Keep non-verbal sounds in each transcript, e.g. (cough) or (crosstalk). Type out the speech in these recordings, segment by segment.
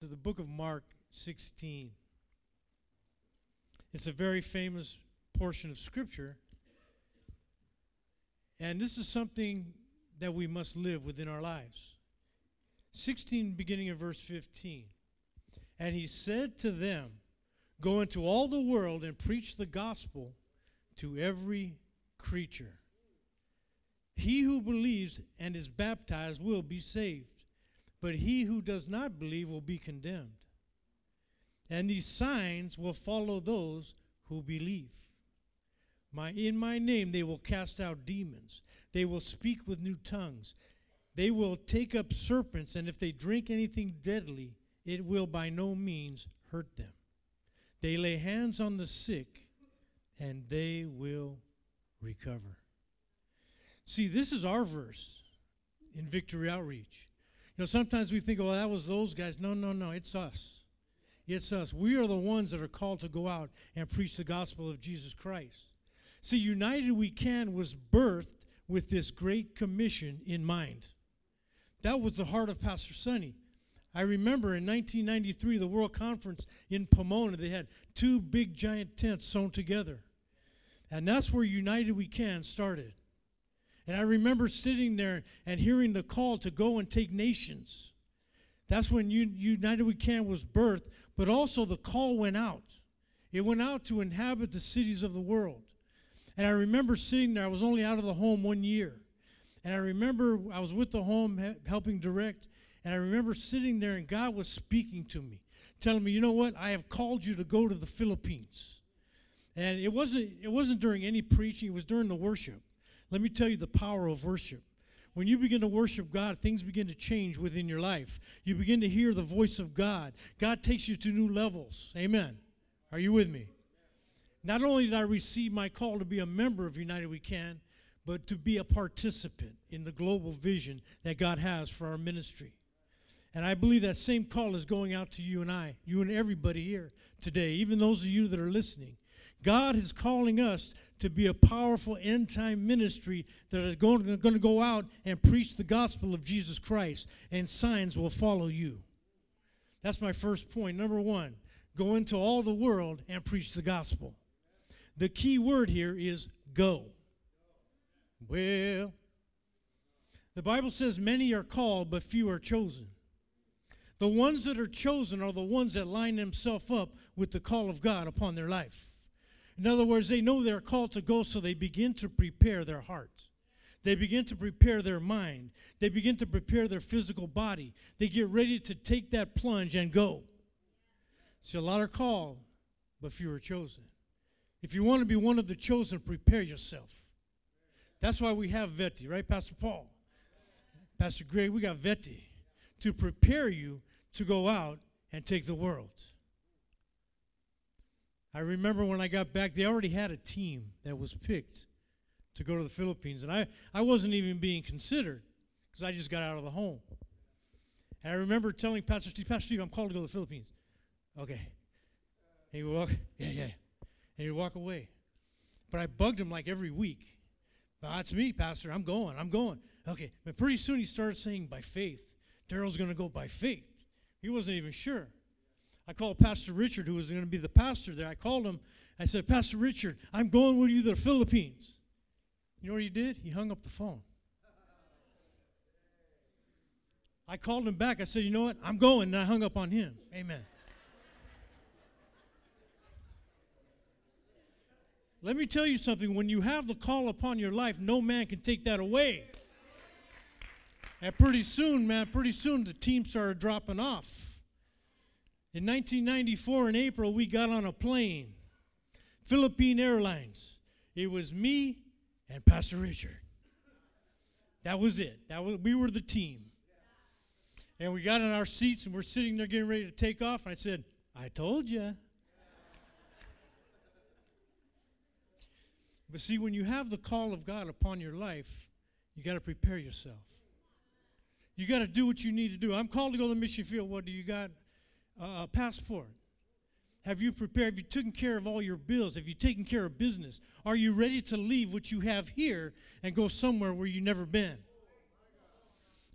to the book of Mark 16. It's a very famous portion of Scripture. And this is something that we must live within our lives. 16, beginning of verse 15. And he said to them, Go into all the world and preach the gospel to every creature. He who believes and is baptized will be saved but he who does not believe will be condemned. And these signs will follow those who believe. My, in my name they will cast out demons. They will speak with new tongues. They will take up serpents, and if they drink anything deadly, it will by no means hurt them. They lay hands on the sick, and they will recover. See, this is our verse in Victory Outreach know, sometimes we think, oh, that was those guys. No, no, no. It's us. It's us. We are the ones that are called to go out and preach the gospel of Jesus Christ. See, United We Can was birthed with this great commission in mind. That was the heart of Pastor Sonny. I remember in 1993, the World Conference in Pomona, they had two big giant tents sewn together. And that's where United We Can started. And I remember sitting there and hearing the call to go and take nations. That's when United We Can was birthed, but also the call went out. It went out to inhabit the cities of the world. And I remember sitting there, I was only out of the home one year. And I remember I was with the home helping direct, and I remember sitting there and God was speaking to me, telling me, you know what, I have called you to go to the Philippines. And it wasn't, it wasn't during any preaching, it was during the worship. Let me tell you the power of worship. When you begin to worship God, things begin to change within your life. You begin to hear the voice of God. God takes you to new levels. Amen. Are you with me? Not only did I receive my call to be a member of United We Can, but to be a participant in the global vision that God has for our ministry. And I believe that same call is going out to you and I, you and everybody here today, even those of you that are listening. God is calling us to be a powerful end time ministry that is going, going to go out and preach the gospel of Jesus Christ, and signs will follow you. That's my first point. Number one, go into all the world and preach the gospel. The key word here is go. Well, the Bible says many are called, but few are chosen. The ones that are chosen are the ones that line themselves up with the call of God upon their life. In other words, they know they're called to go, so they begin to prepare their heart. They begin to prepare their mind. They begin to prepare their physical body. They get ready to take that plunge and go. See, a lot are called, but few are chosen. If you want to be one of the chosen, prepare yourself. That's why we have Veti, right, Pastor Paul? Pastor Greg, we got Veti to prepare you to go out and take the world. I remember when I got back, they already had a team that was picked to go to the Philippines. And I, I wasn't even being considered because I just got out of the home. And I remember telling Pastor Steve, Pastor Steve, I'm called to go to the Philippines. Okay. And he would walk, (laughs) yeah, yeah. And he'd walk away. But I bugged him like every week. That's me, Pastor. I'm going. I'm going. Okay. But pretty soon he started saying, by faith. Daryl's going to go by faith. He wasn't even sure. I called Pastor Richard, who was going to be the pastor there. I called him. I said, Pastor Richard, I'm going with you to the Philippines. You know what he did? He hung up the phone. I called him back. I said, You know what? I'm going. And I hung up on him. Amen. Let me tell you something. When you have the call upon your life, no man can take that away. And pretty soon, man, pretty soon the team started dropping off. In 1994, in April, we got on a plane, Philippine Airlines. It was me and Pastor Richard. That was it. That was, we were the team. And we got in our seats and we're sitting there getting ready to take off. And I said, I told you. But see, when you have the call of God upon your life, you got to prepare yourself. You got to do what you need to do. I'm called to go to the mission field. What do you got? Uh, passport? Have you prepared? Have you taken care of all your bills? Have you taken care of business? Are you ready to leave what you have here and go somewhere where you've never been?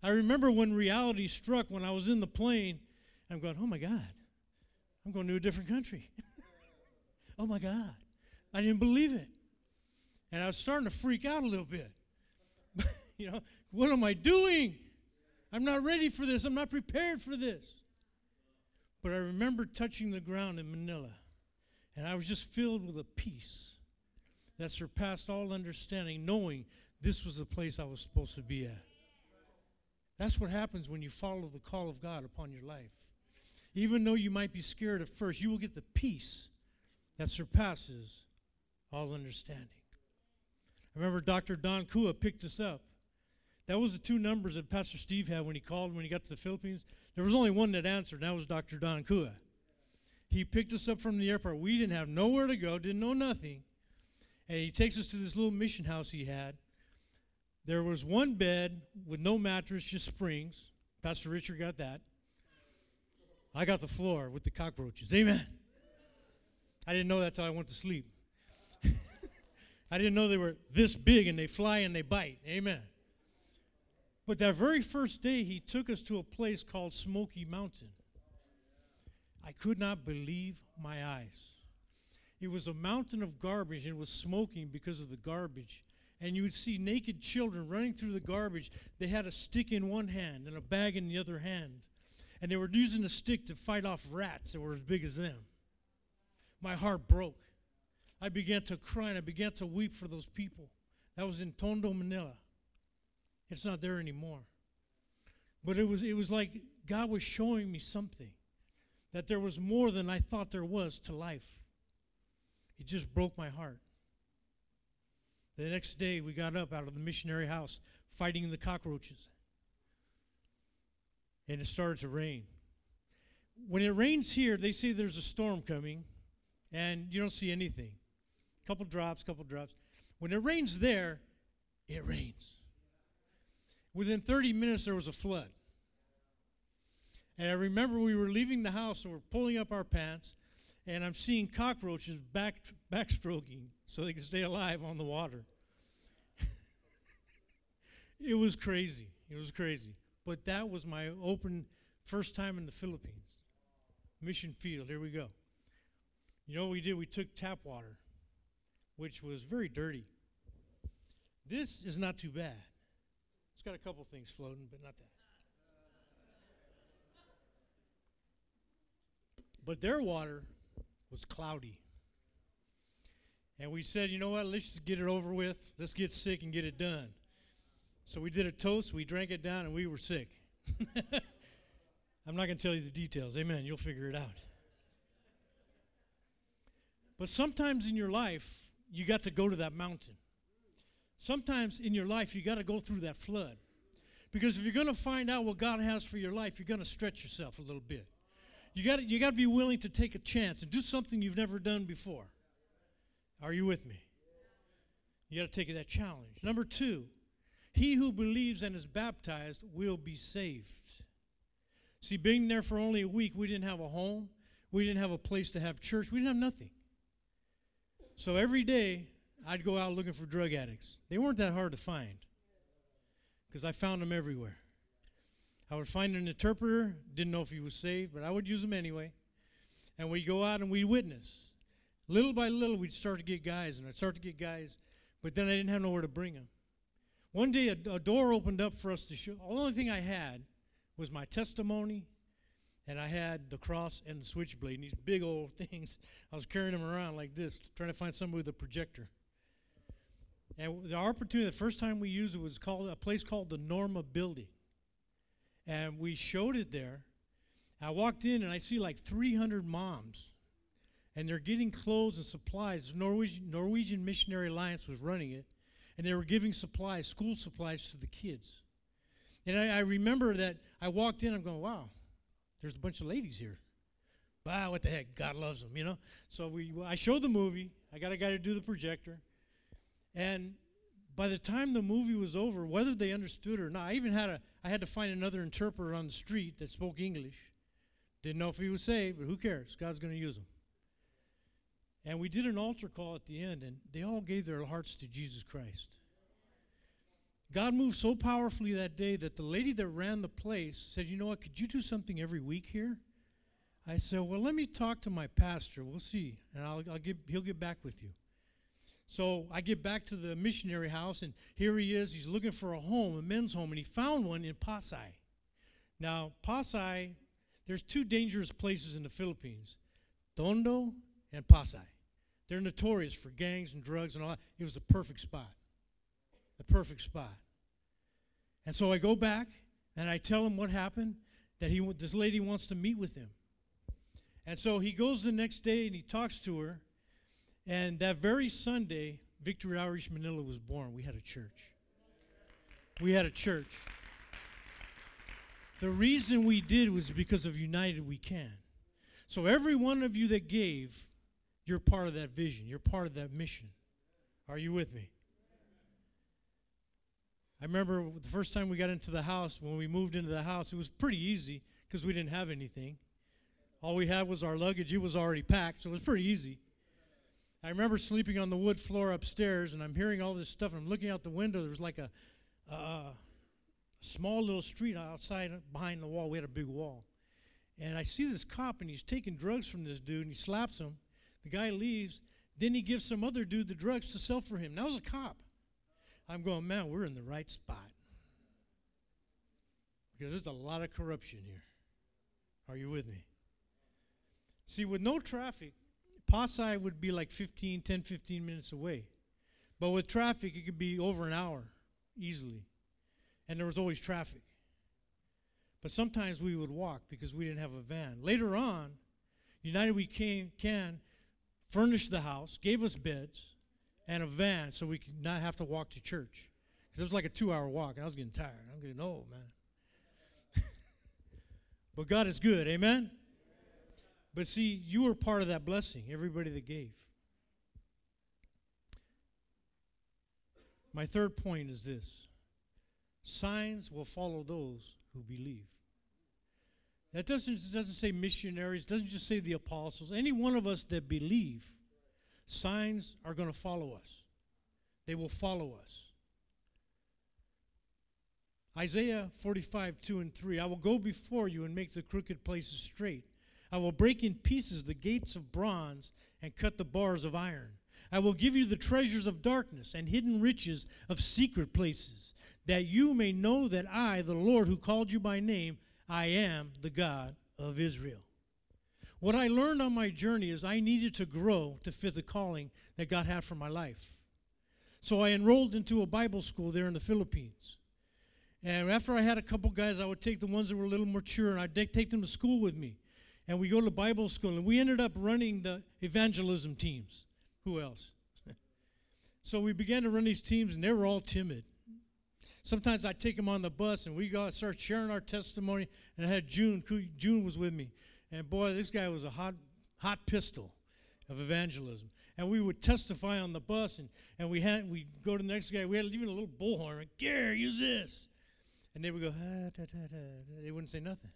I remember when reality struck when I was in the plane I'm going, oh my God, I'm going to a different country. (laughs) oh my God. I didn't believe it. And I was starting to freak out a little bit. (laughs) you know, what am I doing? I'm not ready for this. I'm not prepared for this. But I remember touching the ground in Manila, and I was just filled with a peace that surpassed all understanding, knowing this was the place I was supposed to be at. That's what happens when you follow the call of God upon your life. Even though you might be scared at first, you will get the peace that surpasses all understanding. I remember Dr. Don Kua picked us up. That was the two numbers that Pastor Steve had when he called when he got to the Philippines. There was only one that answered, and that was Dr. Don Kua. He picked us up from the airport. We didn't have nowhere to go, didn't know nothing. And he takes us to this little mission house he had. There was one bed with no mattress, just springs. Pastor Richard got that. I got the floor with the cockroaches. Amen. I didn't know that till I went to sleep. (laughs) I didn't know they were this big and they fly and they bite. Amen. But that very first day, he took us to a place called Smoky Mountain. I could not believe my eyes. It was a mountain of garbage and it was smoking because of the garbage. And you would see naked children running through the garbage. They had a stick in one hand and a bag in the other hand. And they were using the stick to fight off rats that were as big as them. My heart broke. I began to cry and I began to weep for those people. That was in Tondo, Manila. It's not there anymore. But it was, it was like God was showing me something that there was more than I thought there was to life. It just broke my heart. The next day, we got up out of the missionary house fighting the cockroaches. And it started to rain. When it rains here, they say there's a storm coming, and you don't see anything. A Couple drops, couple drops. When it rains there, it rains. Within 30 minutes, there was a flood. And I remember we were leaving the house and we're pulling up our pants, and I'm seeing cockroaches back backstroking so they can stay alive on the water. (laughs) it was crazy. It was crazy. But that was my open first time in the Philippines. Mission field, here we go. You know what we did? We took tap water, which was very dirty. This is not too bad got a couple things floating, but not that. But their water was cloudy. And we said, you know what, let's just get it over with. Let's get sick and get it done. So we did a toast, we drank it down, and we were sick. (laughs) I'm not going to tell you the details. Amen. You'll figure it out. But sometimes in your life, you got to go to that mountain. Sometimes in your life, you got to go through that flood. Because if you're going to find out what God has for your life, you're going to stretch yourself a little bit. You got you got to be willing to take a chance and do something you've never done before. Are you with me? You got to take that challenge. Number 2, he who believes and is baptized will be saved. See, being there for only a week, we didn't have a home, we didn't have a place to have church, we didn't have nothing. So every day, I'd go out looking for drug addicts. They weren't that hard to find because I found them everywhere. I would find an interpreter, didn't know if he was saved, but I would use him anyway. And we'd go out and we'd witness. Little by little, we'd start to get guys, and I'd start to get guys, but then I didn't have nowhere to bring them. One day, a, a door opened up for us to show. The only thing I had was my testimony, and I had the cross and the switchblade, and these big old (laughs) things. I was carrying them around like this, trying to find somebody with a projector. And the opportunity, the first time we used it was called a place called the Norma Building. And we showed it there. I walked in and I see like 300 moms. And they're getting clothes and supplies. Norwegian, Norwegian Missionary Alliance was running it. And they were giving supplies, school supplies to the kids. And I, I remember that I walked in, I'm going, wow, there's a bunch of ladies here. Wow, what the heck? God loves them, you know? So we, I showed the movie. I got a guy to do the projector. And by the time the movie was over, whether they understood or not, I even had a I had to find another interpreter on the street that spoke English. Didn't know if he was saved, but who cares? God's going to use him. And we did an altar call at the end, and they all gave their hearts to Jesus Christ. God moved so powerfully that day that the lady that ran the place said, You know what? Could you do something every week here? I said, Well, let me talk to my pastor. We'll see. And I'll, I'll get, he'll get back with you. So I get back to the missionary house, and here he is. He's looking for a home, a men's home, and he found one in Pasay. Now, Pasay, there's two dangerous places in the Philippines Tondo and Pasay. They're notorious for gangs and drugs and all that. It was the perfect spot. The perfect spot. And so I go back and I tell him what happened, that he this lady wants to meet with him. And so he goes the next day and he talks to her. And that very Sunday, Victory Outreach Manila was born. We had a church. We had a church. The reason we did was because of United We Can. So every one of you that gave, you're part of that vision. You're part of that mission. Are you with me? I remember the first time we got into the house, when we moved into the house, it was pretty easy because we didn't have anything. All we had was our luggage. It was already packed, so it was pretty easy. I remember sleeping on the wood floor upstairs, and I'm hearing all this stuff. And I'm looking out the window. There was like a, a small little street outside behind the wall. We had a big wall. And I see this cop, and he's taking drugs from this dude, and he slaps him. The guy leaves. Then he gives some other dude the drugs to sell for him. That was a cop. I'm going, man, we're in the right spot. Because there's a lot of corruption here. Are you with me? See, with no traffic, Pasay would be like 15, 10, 15 minutes away. But with traffic, it could be over an hour easily. And there was always traffic. But sometimes we would walk because we didn't have a van. Later on, United We Can, can furnished the house, gave us beds, and a van so we could not have to walk to church. Because it was like a two hour walk, and I was getting tired. I'm getting old, man. (laughs) but God is good, amen? But see, you were part of that blessing, everybody that gave. My third point is this signs will follow those who believe. That doesn't, doesn't say missionaries, doesn't just say the apostles. Any one of us that believe Signs are going to follow us, they will follow us. Isaiah 45, 2 and 3. I will go before you and make the crooked places straight. I will break in pieces the gates of bronze and cut the bars of iron. I will give you the treasures of darkness and hidden riches of secret places, that you may know that I, the Lord who called you by name, I am the God of Israel. What I learned on my journey is I needed to grow to fit the calling that God had for my life. So I enrolled into a Bible school there in the Philippines. And after I had a couple guys, I would take the ones that were a little mature and I'd take them to school with me. And we go to Bible school and we ended up running the evangelism teams. Who else? (laughs) so we began to run these teams and they were all timid. Sometimes I'd take them on the bus and we go start sharing our testimony. And I had June, June was with me. And boy, this guy was a hot, hot pistol of evangelism. And we would testify on the bus, and, and we had we go to the next guy. We had even a little bullhorn. Like, Gary, use this. And they would go, ah, da, da, da. they wouldn't say nothing.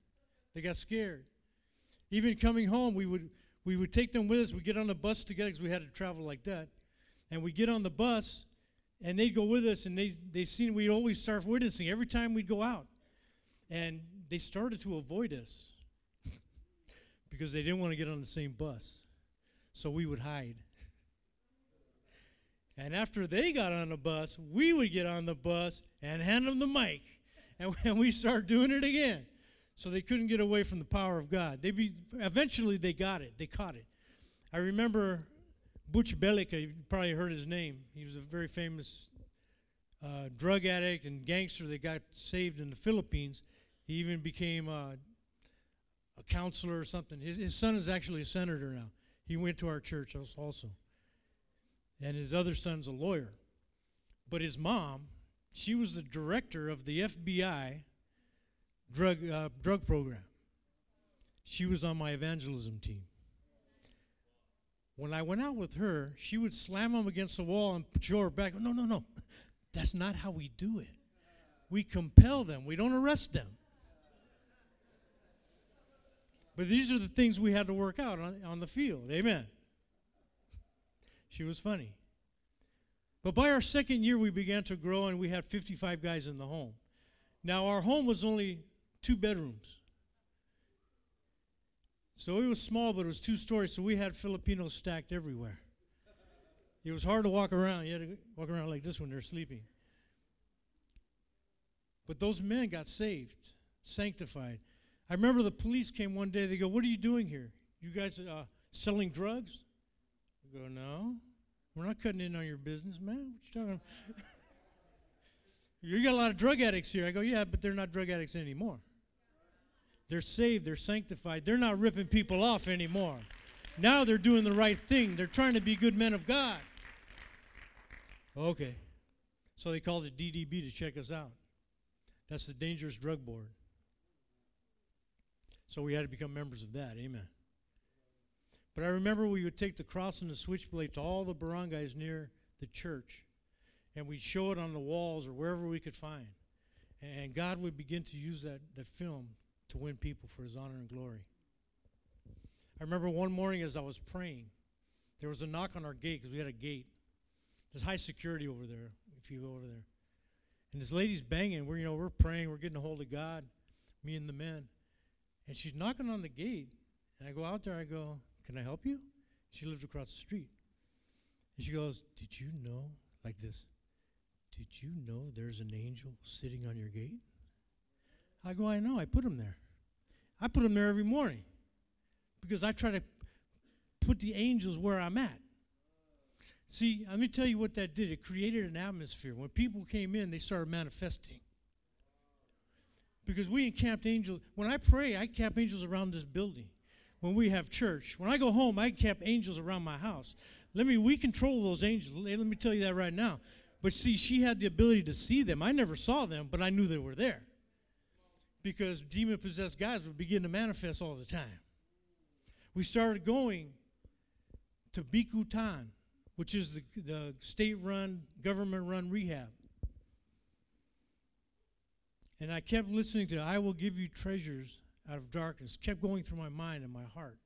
They got scared. Even coming home, we would we would take them with us. We'd get on the bus together because we had to travel like that. And we get on the bus, and they'd go with us, and they they seen we'd always start witnessing every time we'd go out, and they started to avoid us (laughs) because they didn't want to get on the same bus. So we would hide. And after they got on the bus, we would get on the bus and hand them the mic. And (laughs) we start doing it again. So they couldn't get away from the power of God. They be, eventually they got it. They caught it. I remember Butch Belgica, you probably heard his name. He was a very famous uh, drug addict and gangster that got saved in the Philippines. He even became uh, a counselor or something. His, his son is actually a senator now. He went to our church also. And his other son's a lawyer. But his mom, she was the director of the FBI drug, uh, drug program. She was on my evangelism team. When I went out with her, she would slam them against the wall and show her back. No, no, no. (laughs) That's not how we do it. We compel them, we don't arrest them. But these are the things we had to work out on, on the field. Amen. She was funny. But by our second year, we began to grow and we had 55 guys in the home. Now, our home was only two bedrooms. So it was small, but it was two stories, so we had Filipinos stacked everywhere. It was hard to walk around. You had to walk around like this when they're sleeping. But those men got saved, sanctified. I remember the police came one day. They go, What are you doing here? You guys uh, selling drugs? I go, No. We're not cutting in on your business, man. What you talking (laughs) You got a lot of drug addicts here. I go, Yeah, but they're not drug addicts anymore. They're saved, they're sanctified. They're not ripping people off anymore. Now they're doing the right thing. They're trying to be good men of God. Okay. So they called the DDB to check us out. That's the Dangerous Drug Board. So we had to become members of that. Amen. But I remember we would take the cross and the switchblade to all the barangays near the church, and we'd show it on the walls or wherever we could find. And God would begin to use that, that film to win people for his honor and glory. I remember one morning as I was praying, there was a knock on our gate because we had a gate. There's high security over there if you go over there. And this lady's banging. We're, you know, we're praying, we're getting a hold of God, me and the men. And she's knocking on the gate. And I go out there, I go, Can I help you? She lived across the street. And she goes, Did you know, like this, did you know there's an angel sitting on your gate? I go, I know, I put them there. I put them there every morning because I try to put the angels where I'm at. See, let me tell you what that did. It created an atmosphere. When people came in, they started manifesting. Because we encamped angels. When I pray, I camp angels around this building. When we have church, when I go home, I camp angels around my house. Let me, we control those angels. Let me tell you that right now. But see, she had the ability to see them. I never saw them, but I knew they were there. Because demon possessed guys would begin to manifest all the time we started going to Bicutan, which is the, the state run, government run rehab. And I kept listening to I Will Give You Treasures Out of Darkness, kept going through my mind and my heart.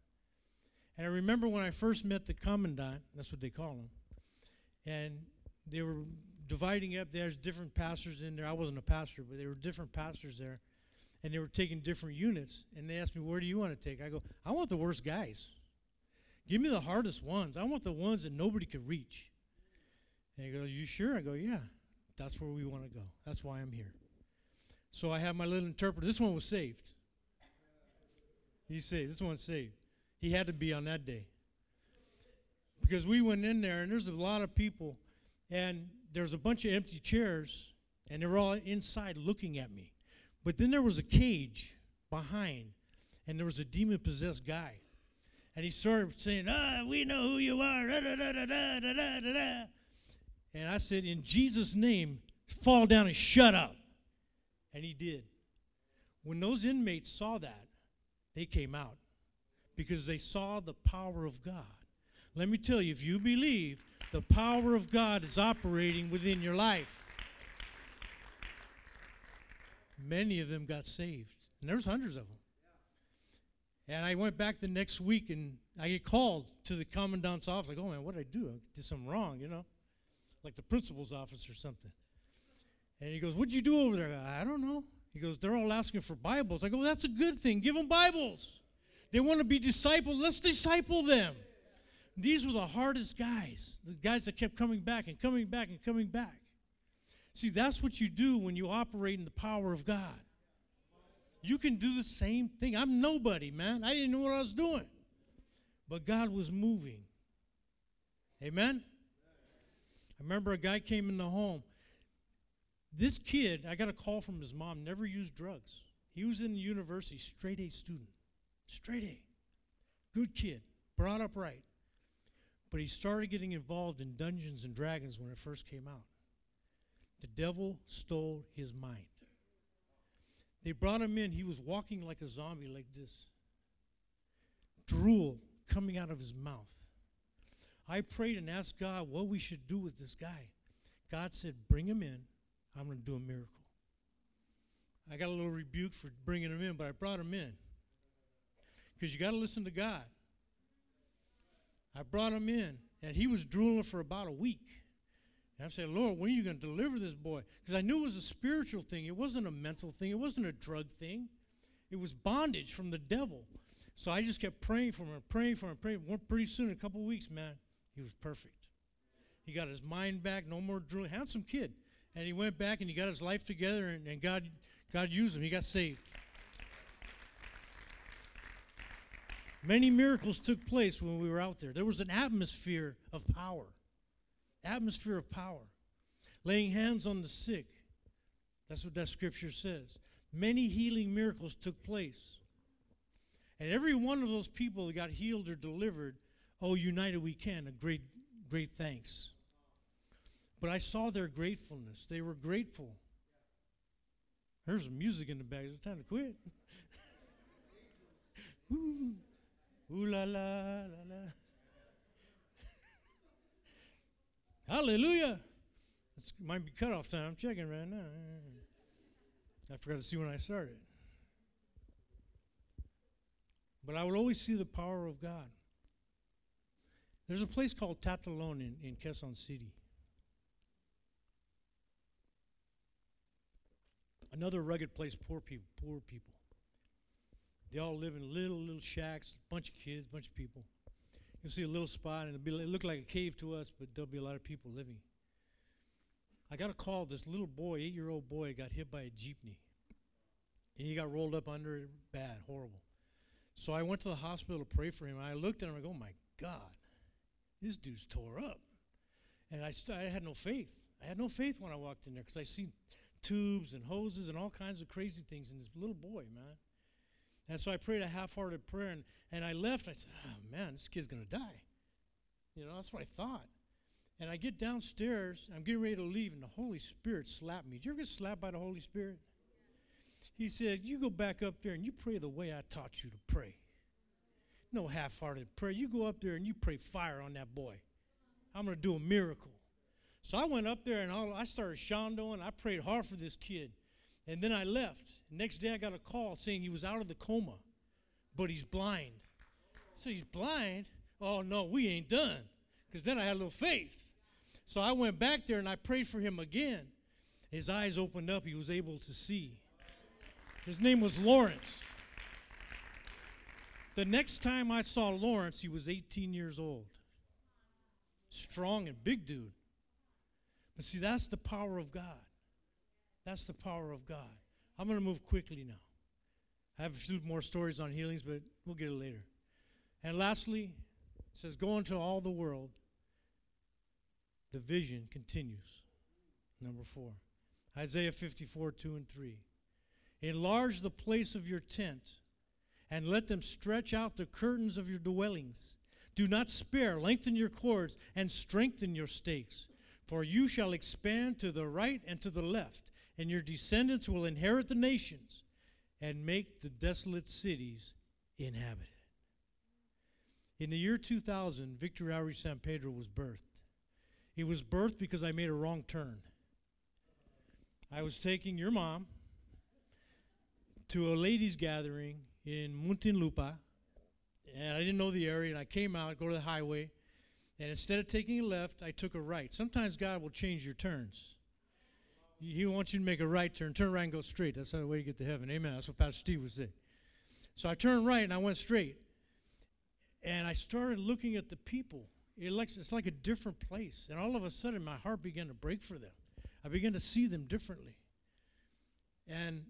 And I remember when I first met the commandant, that's what they call him, and they were dividing up. There's different pastors in there. I wasn't a pastor, but there were different pastors there and they were taking different units. And they asked me, Where do you want to take? I go, I want the worst guys. Give me the hardest ones. I want the ones that nobody could reach. And he goes, You sure? I go, Yeah. That's where we want to go. That's why I'm here. So I have my little interpreter. This one was saved. He's saved. This one's saved. He had to be on that day. Because we went in there, and there's a lot of people, and there's a bunch of empty chairs, and they were all inside looking at me. But then there was a cage behind, and there was a demon possessed guy. And he started saying, Ah, we know who you are. Da, da, da, da, da, da, da, da. And I said, In Jesus' name, fall down and shut up. And he did. When those inmates saw that, they came out because they saw the power of God. Let me tell you, if you believe, the power of God is operating within your life many of them got saved. And there was hundreds of them. And I went back the next week and I get called to the commandant's office. Like, oh man, what did I do? I did something wrong, you know? Like the principal's office or something. And he goes, What'd you do over there? I don't know. He goes, They're all asking for Bibles. I go, well, That's a good thing. Give them Bibles. They want to be discipled. Let's disciple them. These were the hardest guys, the guys that kept coming back and coming back and coming back. See, that's what you do when you operate in the power of God. You can do the same thing. I'm nobody, man. I didn't know what I was doing. But God was moving. Amen? I remember a guy came in the home. This kid, I got a call from his mom, never used drugs. He was in university, straight A student. Straight A. Good kid, brought up right. But he started getting involved in Dungeons and Dragons when it first came out. The devil stole his mind. They brought him in. He was walking like a zombie, like this. Drool coming out of his mouth. I prayed and asked God what we should do with this guy. God said, Bring him in. I'm going to do a miracle. I got a little rebuke for bringing him in, but I brought him in. Because you got to listen to God. I brought him in, and he was drooling for about a week. And I'm saying, Lord, when are you going to deliver this boy? Because I knew it was a spiritual thing. It wasn't a mental thing. It wasn't a drug thing. It was bondage from the devil. So I just kept praying for him, praying for him, praying. Pretty soon, a couple weeks, man, he was perfect. He got his mind back, no more drooling. Handsome kid. And he went back and he got his life together, and, and God, God used him. He got saved. Many miracles took place when we were out there. There was an atmosphere of power. Atmosphere of power. Laying hands on the sick. That's what that scripture says. Many healing miracles took place. And every one of those people that got healed or delivered, oh, united we can, a great, great thanks. But I saw their gratefulness. They were grateful. There's music in the back. It's time to quit? (laughs) Ooh. Ooh la la la la. Hallelujah. It might be cutoff time. I'm checking right now. I forgot to see when I started. But I will always see the power of God. There's a place called Tatalon in, in Quezon City. Another rugged place, poor people, poor people. They all live in little, little shacks, bunch of kids, bunch of people. You'll see a little spot, and it'll, be, it'll look like a cave to us, but there'll be a lot of people living. I got a call. This little boy, eight-year-old boy, got hit by a jeepney, and he got rolled up under it, bad, horrible. So I went to the hospital to pray for him. And I looked at him. I go, "Oh my God, this dude's tore up." And I, st- I had no faith. I had no faith when I walked in there because I seen tubes and hoses and all kinds of crazy things in this little boy, man. And so I prayed a half-hearted prayer, and, and I left. I said, "Oh man, this kid's gonna die." You know, that's what I thought. And I get downstairs. I'm getting ready to leave, and the Holy Spirit slapped me. Did you ever get slapped by the Holy Spirit? He said, You go back up there and you pray the way I taught you to pray. No half hearted prayer. You go up there and you pray fire on that boy. I'm going to do a miracle. So I went up there and I started shondoing. I prayed hard for this kid. And then I left. Next day I got a call saying he was out of the coma, but he's blind. So he's blind? Oh, no, we ain't done. Because then I had a little faith. So I went back there and I prayed for him again. His eyes opened up. He was able to see. His name was Lawrence. The next time I saw Lawrence, he was 18 years old. Strong and big dude. But see, that's the power of God. That's the power of God. I'm going to move quickly now. I have a few more stories on healings, but we'll get it later. And lastly, it says, Go into all the world. The vision continues. Number four. Isaiah 54, 2 and 3. Enlarge the place of your tent, and let them stretch out the curtains of your dwellings. Do not spare, lengthen your cords, and strengthen your stakes. For you shall expand to the right and to the left, and your descendants will inherit the nations and make the desolate cities inhabited. In the year 2000, Victory Outreach San Pedro was birthed. It was birthed because I made a wrong turn. I was taking your mom to a ladies' gathering in Muntinlupa, and I didn't know the area, and I came out, go to the highway, and instead of taking a left, I took a right. Sometimes God will change your turns. He wants you to make a right turn, turn right and go straight. That's not the way you get to heaven. Amen. That's what Pastor Steve was saying. So I turned right and I went straight. And I started looking at the people. It's like a different place. And all of a sudden, my heart began to break for them. I began to see them differently. And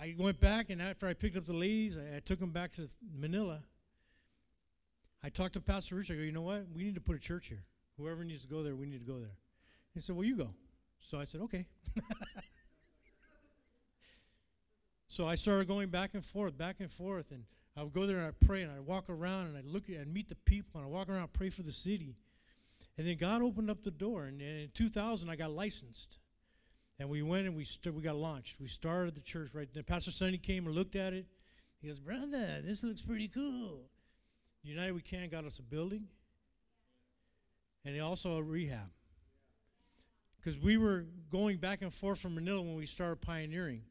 I went back, and after I picked up the ladies, I, I took them back to Manila. I talked to Pastor Rich. I go, you know what? We need to put a church here. Whoever needs to go there, we need to go there. He said, well, you go. So I said, okay. so I started going back and forth, back and forth, and I would go there and I'd pray and I'd walk around and I'd look and meet the people and I'd walk around and pray for the city. And then God opened up the door, and in 2000, I got licensed. And we went and we st- we got launched. We started the church right there. Pastor Sonny came and looked at it. He goes, Brother, this looks pretty cool. United We Can got us a building and also a rehab. Because we were going back and forth from Manila when we started pioneering.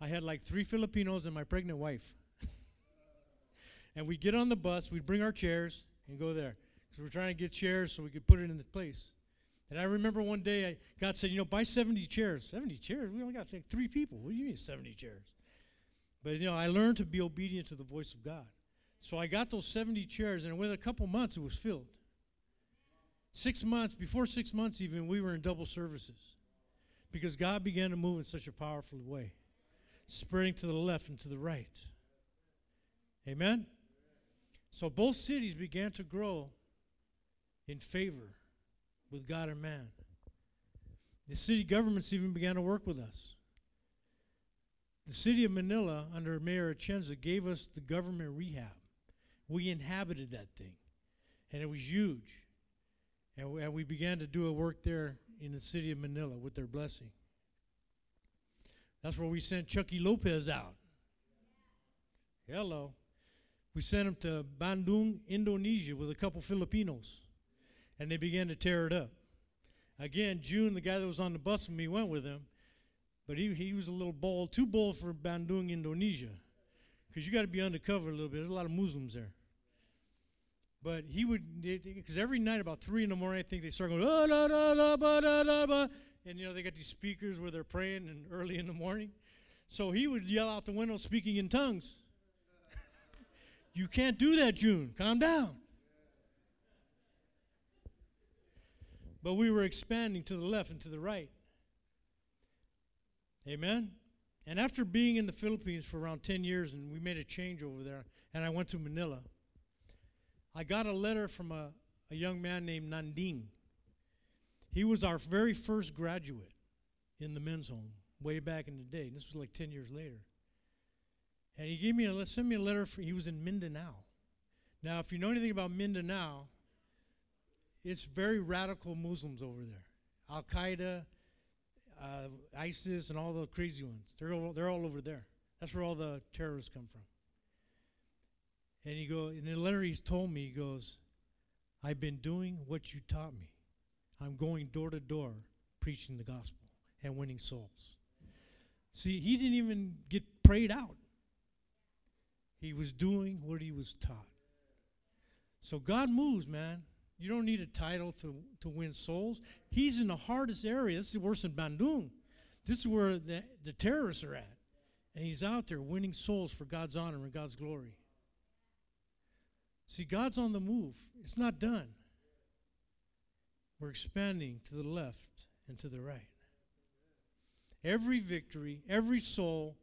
I had like three Filipinos and my pregnant wife. (laughs) and we'd get on the bus, we'd bring our chairs and go there. Because we're trying to get chairs so we could put it in the place. And I remember one day I, God said, you know, buy 70 chairs. 70 chairs? We only got like three people. What do you mean 70 chairs? But, you know, I learned to be obedient to the voice of God. So I got those 70 chairs, and within a couple months, it was filled. Six months, before six months even, we were in double services because God began to move in such a powerful way, spreading to the left and to the right. Amen? So both cities began to grow in favor with God and man. The city governments even began to work with us. The city of Manila, under Mayor Atienza, gave us the government rehab. We inhabited that thing, and it was huge. And we, and we began to do a work there in the city of Manila with their blessing. That's where we sent Chucky Lopez out. Hello. We sent him to Bandung, Indonesia, with a couple Filipinos, and they began to tear it up. Again, June, the guy that was on the bus with me, went with him, but he, he was a little bold, too bold for Bandung, Indonesia, because you got to be undercover a little bit. There's a lot of Muslims there. But he would, because every night about three in the morning, I think they start going, ah, da, da, da, ba, da, da, ba. and you know, they got these speakers where they're praying and early in the morning. So he would yell out the window speaking in tongues. (laughs) you can't do that, June. Calm down. But we were expanding to the left and to the right. Amen? And after being in the Philippines for around 10 years, and we made a change over there, and I went to Manila, I got a letter from a, a young man named Nanding. He was our very first graduate in the men's home way back in the day. This was like 10 years later. And he gave me a sent me a letter for he was in Mindanao. Now, if you know anything about Mindanao, it's very radical Muslims over there. Al Qaeda, uh, ISIS, and all the crazy ones. They're all, they're all over there. That's where all the terrorists come from. And he goes, in the letter he's told me, he goes, I've been doing what you taught me. I'm going door to door preaching the gospel and winning souls. See, he didn't even get prayed out. He was doing what he was taught. So God moves, man. You don't need a title to, to win souls. He's in the hardest area. This is worse than Bandung. This is where the, the terrorists are at. And he's out there winning souls for God's honor and God's glory. See, God's on the move. It's not done. We're expanding to the left and to the right. Every victory, every soul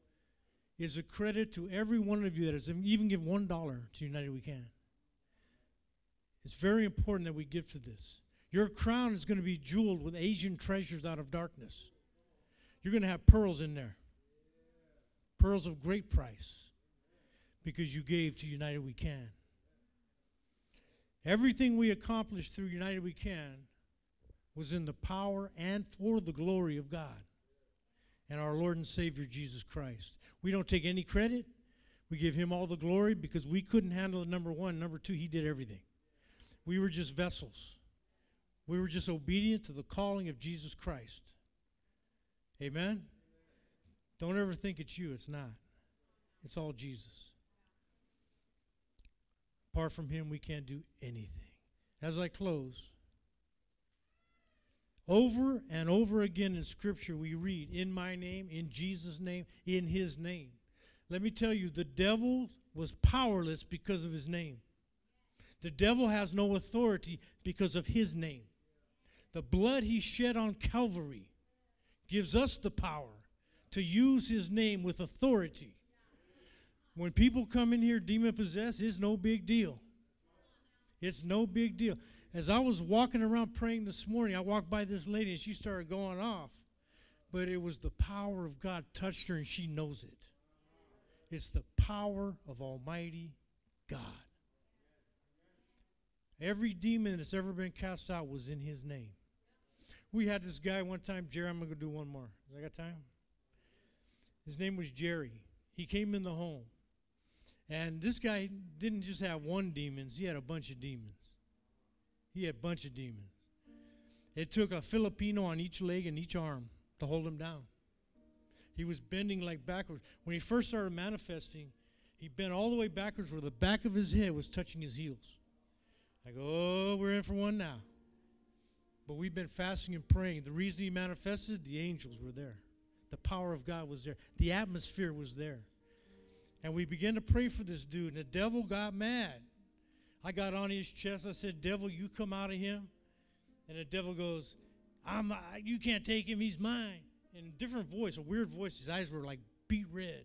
is a credit to every one of you that has even give one dollar to United We Can. It's very important that we give to this. Your crown is going to be jeweled with Asian treasures out of darkness. You're going to have pearls in there, pearls of great price, because you gave to United We Can. Everything we accomplished through United We Can was in the power and for the glory of God and our Lord and Savior Jesus Christ. We don't take any credit. We give him all the glory because we couldn't handle it, number one. Number two, he did everything. We were just vessels. We were just obedient to the calling of Jesus Christ. Amen? Don't ever think it's you. It's not. It's all Jesus. Apart from Him, we can't do anything. As I close, over and over again in Scripture, we read, In my name, in Jesus' name, in His name. Let me tell you, the devil was powerless because of His name. The devil has no authority because of His name. The blood He shed on Calvary gives us the power to use His name with authority when people come in here demon possessed, it's no big deal. It's no big deal. As I was walking around praying this morning, I walked by this lady and she started going off. But it was the power of God touched her and she knows it. It's the power of Almighty God. Every demon that's ever been cast out was in his name. We had this guy one time, Jerry, I'm going to do one more. I got time? His name was Jerry. He came in the home. And this guy didn't just have one demons, he had a bunch of demons. He had a bunch of demons. It took a Filipino on each leg and each arm to hold him down. He was bending like backwards. When he first started manifesting, he bent all the way backwards where the back of his head was touching his heels. I go, oh, we're in for one now. But we've been fasting and praying. The reason he manifested, the angels were there. The power of God was there. The atmosphere was there. And we began to pray for this dude, and the devil got mad. I got on his chest. I said, Devil, you come out of him. And the devil goes, I'm, You can't take him. He's mine. In a different voice, a weird voice. His eyes were like beet red.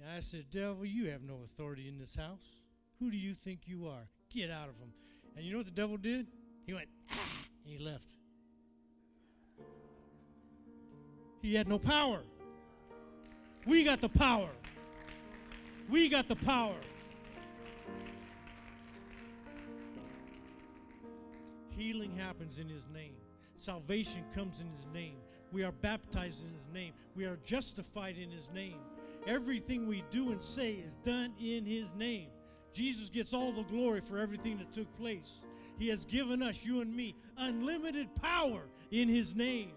And I said, Devil, you have no authority in this house. Who do you think you are? Get out of him. And you know what the devil did? He went, ah, and he left. He had no power. We got the power. We got the power. Healing happens in His name. Salvation comes in His name. We are baptized in His name. We are justified in His name. Everything we do and say is done in His name. Jesus gets all the glory for everything that took place. He has given us, you and me, unlimited power in His name.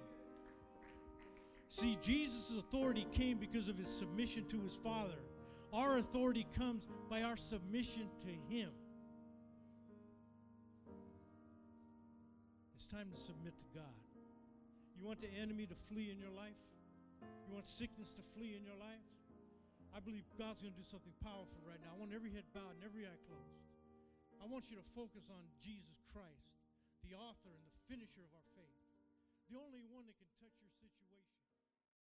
See, Jesus' authority came because of his submission to his Father. Our authority comes by our submission to him. It's time to submit to God. You want the enemy to flee in your life? You want sickness to flee in your life? I believe God's going to do something powerful right now. I want every head bowed and every eye closed. I want you to focus on Jesus Christ, the author and the finisher of our faith, the only one that can.